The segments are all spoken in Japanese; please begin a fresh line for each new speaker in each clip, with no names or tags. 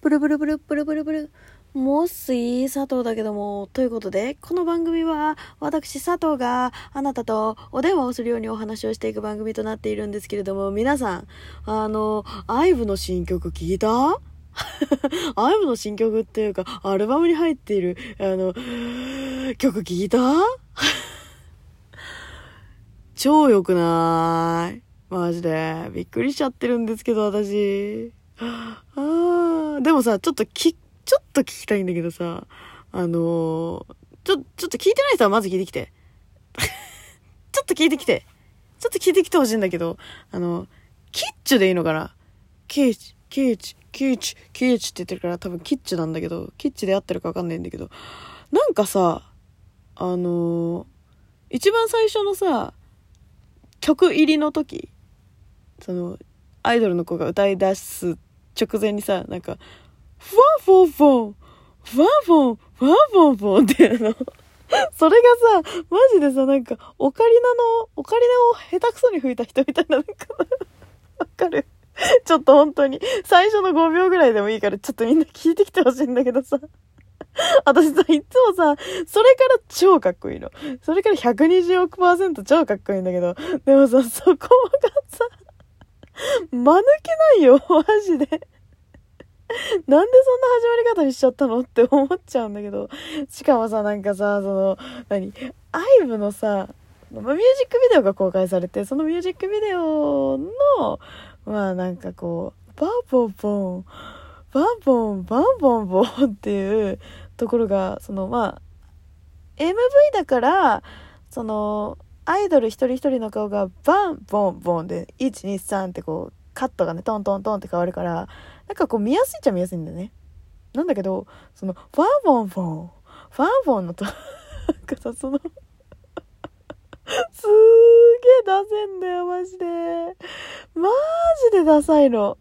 ブルブルブルブルブルブル。もし、佐藤だけども、ということで、この番組は、私佐藤があなたとお電話をするようにお話をしていく番組となっているんですけれども、皆さん、あの、アイブの新曲聞いた？アイブの新曲っていうか、アルバムに入っている、あの、曲聞いた？超良くない？マジで。びっくりしちゃってるんですけど、私。ああ、でもさ、ちょっとき、ちょっと聞きたいんだけどさ、あのー、ちょ、ちょっと聞いてない人はまず聞いてきて。ちょっと聞いてきて。ちょっと聞いてきてほしいんだけど、あの、キッチュでいいのかな？キッチ、キッチ、キッチ、キッチって言ってるから多分キッチュなんだけど、キッチで合ってるかわかんないんだけど、なんかさ、あのー、一番最初のさ、曲入りの時、その、アイドルの子が歌い出す直前にさ、なんか、フォンフォンフォン、ファンフォン、ファンフォンフォンっていうの。それがさ、マジでさ、なんか、オカリナの、オカリナを下手くそに吹いた人みたいな、なんか、わかる？ちょっと本当に、最初の5秒ぐらいでもいいから、ちょっとみんな聞いてきてほしいんだけどさ。私さ、いつもさ、それから超かっこいいの。それから120億パーセント超かっこいいんだけど、でもさ、そこがさ、間抜けないよ、マジで。なんでそんな始まり方にしちゃったのって思っちゃうんだけど。しかもさ、なんかさ、その、何 ?IVE のさ、ミュージックビデオが公開されて、そのミュージックビデオの、まあなんかこう、バンボンボン、バンボン、バンボンボンっていうところが、そのまあ、MV だから、その、アイドル一人一人の顔がバン、ボン、ボンで、1、2、3ってこう、カットがね、トントントンって変わるから、なんかこう見やすいっちゃ見やすいんだよね。なんだけど、その、ファンボンボン、ファンボンのと、なんかさ、そのすーげえ出せんだよ、マジで。マジでダサいの。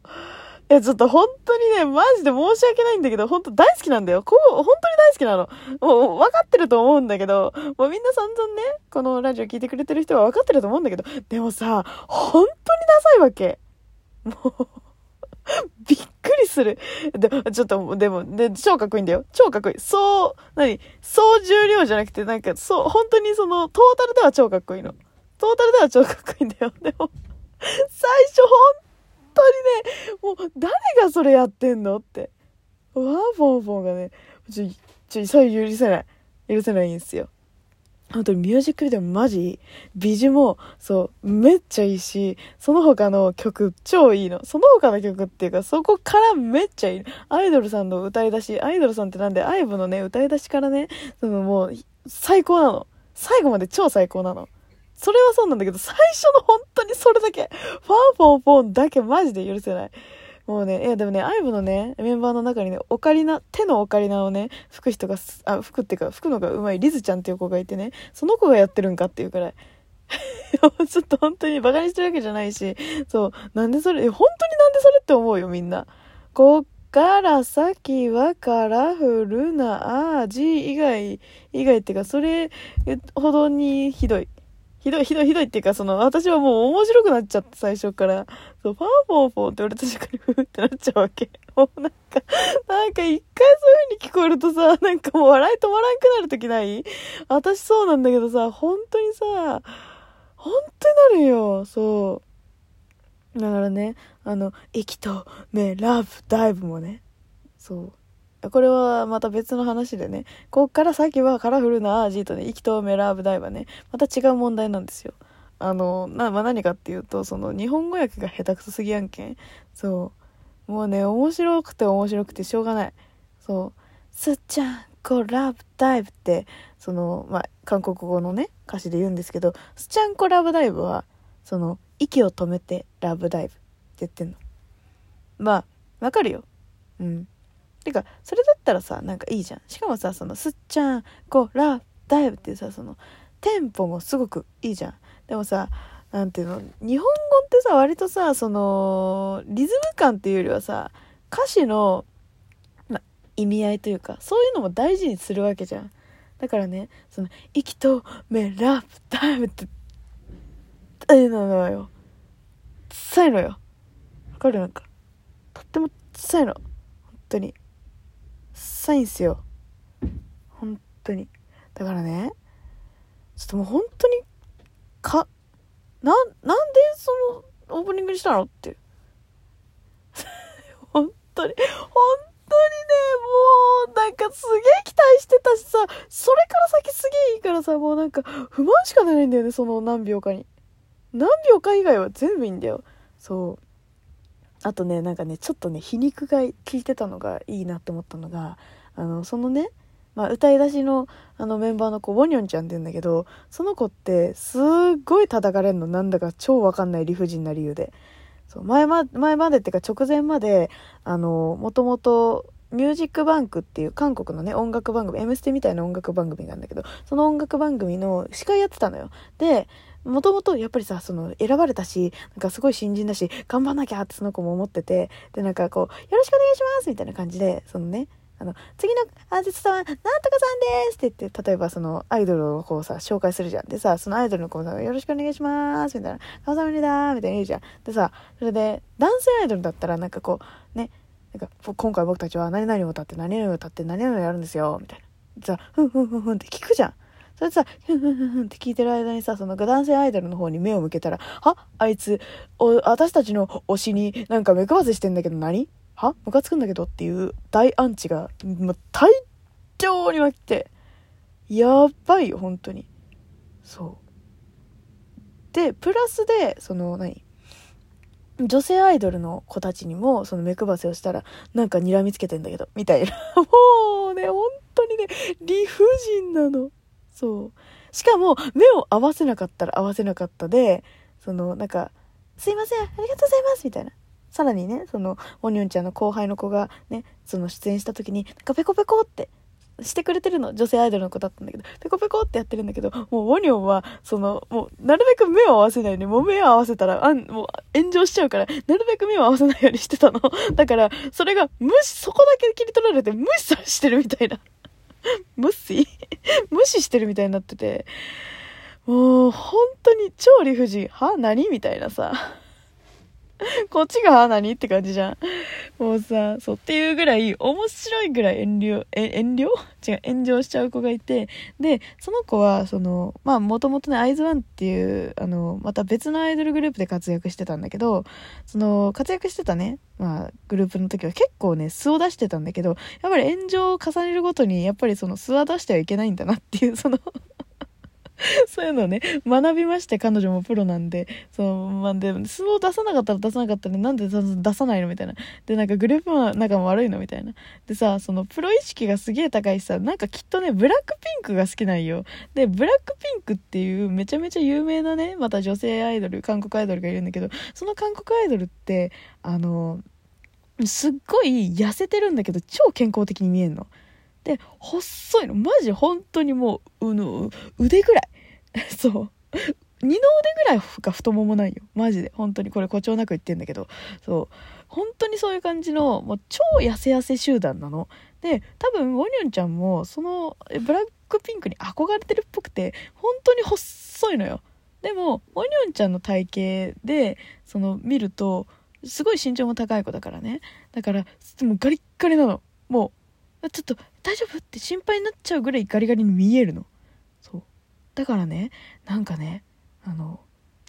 いや、ちょっと本当にね、マジで申し訳ないんだけど、本当大好きなんだよ。こう、本当に大好きなの。もう分かってると思うんだけど、もうみんな散々ね、このラジオ聞いてくれてる人は分かってると思うんだけど、でもさ、本当にダサいわけ。もうびっくりする。で、ちょっと、でも、で、超かっこいいんだよ。超かっこいい。そう、何？総重量じゃなくて、なんか、そう、本当にその、トータルでは超かっこいいの。トータルでは超かっこいいんだよ。でも、最初、本当当にね、もう誰がそれやってんのって。ワーボンボンがね、ちょ、ちょ、それ許せない。許せないんですよ。本当にミュージックビデオマジ？美女も、そう、めっちゃいいし、その他の曲超いいの。その他の曲っていうか、そこからめっちゃいい。アイドルさんの歌い出し、アイドルさんってなんで、アイブのね、歌い出しからね、そのもう、最高なの。最後まで超最高なの。それはそうなんだけど、最初の本当にそれだけ、ファンフォンフォンだけマジで許せない。もうね、いやでもね、アイブのね、メンバーの中にね、オカリナ、手のオカリナをね、吹く人が、あ、吹くっていうか、吹くのがうまいリズちゃんっていう子がいてね、その子がやってるんかっていうくらい。ちょっと本当にバカにしてるわけじゃないし、そう、なんでそれ、本当になんでそれって思うよ、みんな。こっから先はカラフルな味以外、以外っていうか、それほどにひどい。ひどいひどいひどいっていうか、その、私はもう面白くなっちゃって、最初から。そう、ファンフォンフォンって言われた瞬間にふーってなっちゃうわけ。もうなんか、なんか一回そういう風に聞こえるとさ、なんかもう笑い止まらんくなる時ない？私そうなんだけどさ、本当にさ、本当になるよ、そう。だからね、あの、息と目、ラブ、ダイブもね、そう。これはまた別の話でね、こっから先はカラフルなアージーとね、息とメラーブダイはね、また違う問題なんですよ。あの、な、まあ、何かっていうと、その日本語訳が下手くそすぎやんけん。そう。もうね、面白くて面白くてしょうがない。そう。すっちゃん、こラブダイブって、その、まあ、韓国語のね、歌詞で言うんですけど、すっちゃんこラブダイブは、その、息を止めてラブダイブって言ってんの。まあ、わかるよ。うん。てか、それだったらさ、なんかいいじゃん。しかもさ、その、すっちゃん、こ、ラ、ダイブってさ、その、テンポもすごくいいじゃん。でもさ、なんていうの、日本語ってさ、割とさ、その、リズム感っていうよりはさ、歌詞の、ま、意味合いというか、そういうのも大事にするわけじゃん。だからね、その、息と目、ラ、ダイブって、あれなのよ。小さいのよ。わかる？なんか。とっても小さいの本。当にサインっすよ。本当に。だからねちょっともう本当にかななんでそのオープニングにしたのって。本当に本当にねもうなんかすげえ期待してたしさそれから先すげえいいからさもうなんか不満しか出ないんだよねその何秒かに。何秒か以外は全部いいんだよ。そう。あとねなんかねちょっとね皮肉が効いてたのがいいなって思ったのがあのそのね、まあ、歌い出しのあのメンバーの子ウォニョンちゃんって言うんだけどその子ってすっごい叩かれんのなんだか超わかんない理不尽な理由で。そう前ま前までっていうか直前まであのもともとミュージックバンクっていう韓国のね音楽番組「M ステ」みたいな音楽番組なんだけどその音楽番組の司会やってたのよ。でもともとやっぱりさ、その選ばれたし、なんかすごい新人だし、頑張んなきゃってその子も思ってて、で、なんかこう、よろしくお願いしますみたいな感じで、そのね、あの、次のアーティストは、なんとかさんですって言って、例えばそのアイドルをこうさ、紹介するじゃん。でさ、そのアイドルの子さ、よろしくお願いしますみたいな、顔さめだーみたいな言うじゃん。でさ、それで、男性アイドルだったらなんかこう、ね、なんか、今回僕たちは何々を歌って何々を歌って何々をやるんですよ、みたいな。さ、ふんふんふんふんって聞くじゃん。それでさ、ふんふんふんって聞いてる間にさ、その男性アイドルの方に目を向けたら、は？あいつ、お、私たちの推しになんか目配せしてんだけど何？は？ムカつくんだけどっていう大アンチが、もう大量に湧きて、やばいよ、本当に。そう。で、プラスで、その、何？女性アイドルの子たちにも、その目配せをしたら、なんか睨みつけてんだけど、みたいな。もうね、本当にね、理不尽なの。そう。しかも、目を合わせなかったら合わせなかったで、その、なんか、すいません、ありがとうございますみたいな。さらにね、その、モニョンちゃんの後輩の子がね、その出演した時に、なんかペコペコってしてくれてるの。女性アイドルの子だったんだけど、ペコペコってやってるんだけど、もうウォニョンは、その、もう、なるべく目を合わせないように、もう目を合わせたら、あん、もう炎上しちゃうから、なるべく目を合わせないようにしてたの。だから、それが無視、そこだけ切り取られて無視さしてるみたいな。無視？無視してるみたいになってて、もう本当に超理不尽。は？何？みたいなさ。こっちが何って感じじゃん。もうさ、そうっていうぐらい、面白いぐらい遠慮、え、遠慮？違う、炎上しちゃう子がいて、で、その子は、その、まあ、もともとね、アイズワンっていう、あの、また別のアイドルグループで活躍してたんだけど、その、活躍してたね、まあ、グループの時は結構ね、素を出してたんだけど、やっぱり炎上を重ねるごとに、やっぱりその素は出してはいけないんだなっていう、その そういうのをね、学びまして、彼女もプロなんで、そう、まあ、で、相撲出さなかったら出さなかったら、なんで出さないのみたいな。で、なんかグループの仲も悪いのみたいな。でさ、そのプロ意識がすげえ高いしさ、なんかきっとね、ブラックピンクが好きなんよ。で、ブラックピンクっていうめちゃめちゃ有名なね、また女性アイドル、韓国アイドルがいるんだけど、その韓国アイドルって、あの、すっごい痩せてるんだけど、超健康的に見えんの。で、細いの。マジ本当にもう、うの、腕ぐらい。そう。二の腕ぐらいか太ももないよ。マジで。本当に。これ誇張なく言ってんだけど。そう。本当にそういう感じの、もう超痩せ痩せ集団なの。で、多分、ウォニョンちゃんも、その、ブラックピンクに憧れてるっぽくて、本当に細いのよ。でも、ウォニョンちゃんの体型で、その、見ると、すごい身長も高い子だからね。だから、もうガリッガリなの。もう、ちょっと大丈夫？って心配になっちゃうぐらいガリガリに見えるの。そう。だからねなんかねあの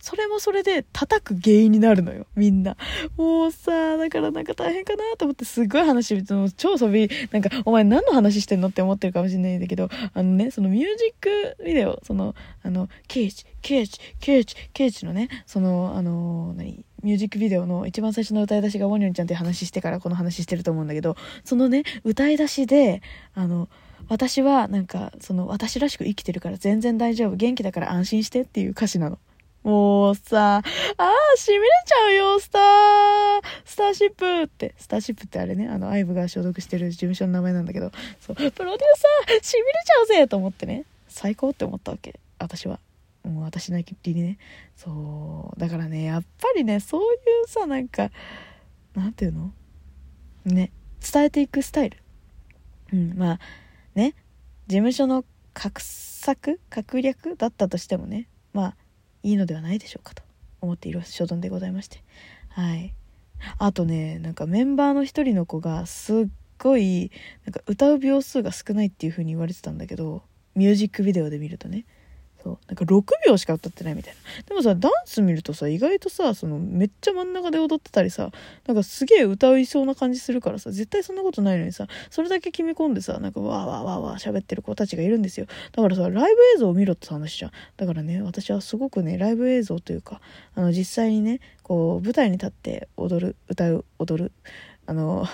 それもそれで叩く原因になるのよ、みんな。もうさ、だからなんか大変かなと思ってすごい話、超遊び、なんか、お前何の話してんのって思ってるかもしれないんだけど、あのね、そのミュージックビデオ、その、あの、ケイチ、ケイチ、ケイチ、ケイチのね、その、あの、何、ミュージックビデオの一番最初の歌い出しがウォニョンちゃんって話してからこの話してると思うんだけど、そのね、歌い出しで、あの、私はなんか、その、私らしく生きてるから全然大丈夫、元気だから安心してっていう歌詞なの。もうさ、ああ、しびれちゃうよ、スター、スターシップって。スターシップってあれね、あの、アイブが所属してる事務所の名前なんだけど、そう、プロデューサー、しびれちゃうぜと思ってね、最高って思ったわけ、私は。もう私なりね。そう。だからね、やっぱりね、そういうさ、なんか、なんていうの？ね、伝えていくスタイル。うん、まあ、ね、事務所の画策策略だったとしてもね、まあ、いいのではないでしょうかと思っている所存でございまして。はい。あとね、なんかメンバーの一人の子がすっごいなんか歌う秒数が少ないっていう風に言われてたんだけどミュージックビデオで見るとねそう。なんか6秒しか歌ってないみたいな。でもさダンス見るとさ意外とさそのめっちゃ真ん中で踊ってたりさなんかすげえ歌いそうな感じするからさ絶対そんなことないのにさそれだけ決め込んでさなんかわーわーわーわー喋ってる子たちがいるんですよ。だからさライブ映像を見ろって話じゃん。だからね私はすごくねライブ映像というかあの実際にねこう舞台に立って踊る歌う踊るあの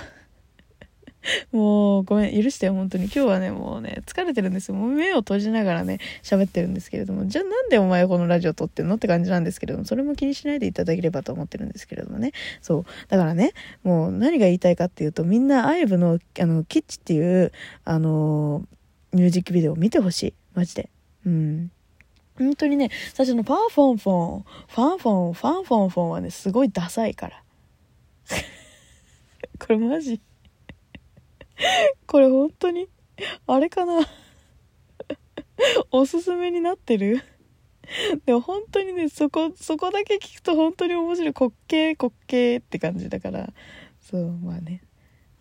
もうごめん許してよ本当に。今日はねもうね疲れてるんですよ。もう目を閉じながらね喋ってるんですけれども。じゃあなんでお前このラジオ撮ってんの？って感じなんですけれども。それも気にしないでいただければと思ってるんですけれどもね。そう。だからねもう何が言いたいかっていうとみんな IVE のあのキッチっていうあのミュージックビデオを見てほしい。マジで。うん。本当にね最初のファンフォンフォンファンフォンファンフォンフォンはねすごいダサいから。これマジ？これ本当にあれかな？おすすめになってる？でも本当にねそこそこだけ聞くと本当に面白い滑稽滑稽って感じだから。そうまあね。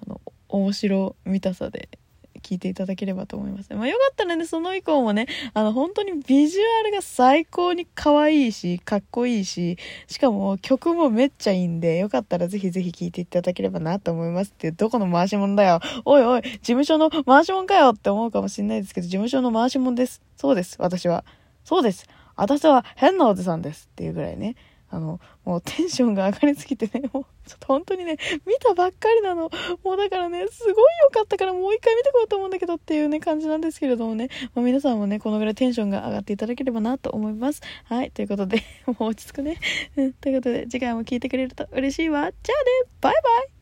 あの面白見たさで聞いていただければと思います。まあよかったらね、その以降もね、あの本当にビジュアルが最高に可愛いし、かっこいいし、しかも曲もめっちゃいいんで、よかったらぜひぜひ聴いていただければなと思いますっていう、どこの回し者だよ。おいおい、事務所の回し者かよって思うかもしれないですけど、事務所の回し者です。そうです、私は。そうです。私は変なおじさんですっていうぐらいね。あの、もうテンションが上がりすぎてね、もう、ちょっと本当にね、見たばっかりなの。もうだからね、すごい良かったからもう一回見てこようと思うんだけどっていうね、感じなんですけれどもね、まあ、皆さんもね、このぐらいテンションが上がっていただければなと思います。はい、ということで、もう落ち着くね。うん、ということで、次回も聞いてくれると嬉しいわ。じゃあね、バイバイ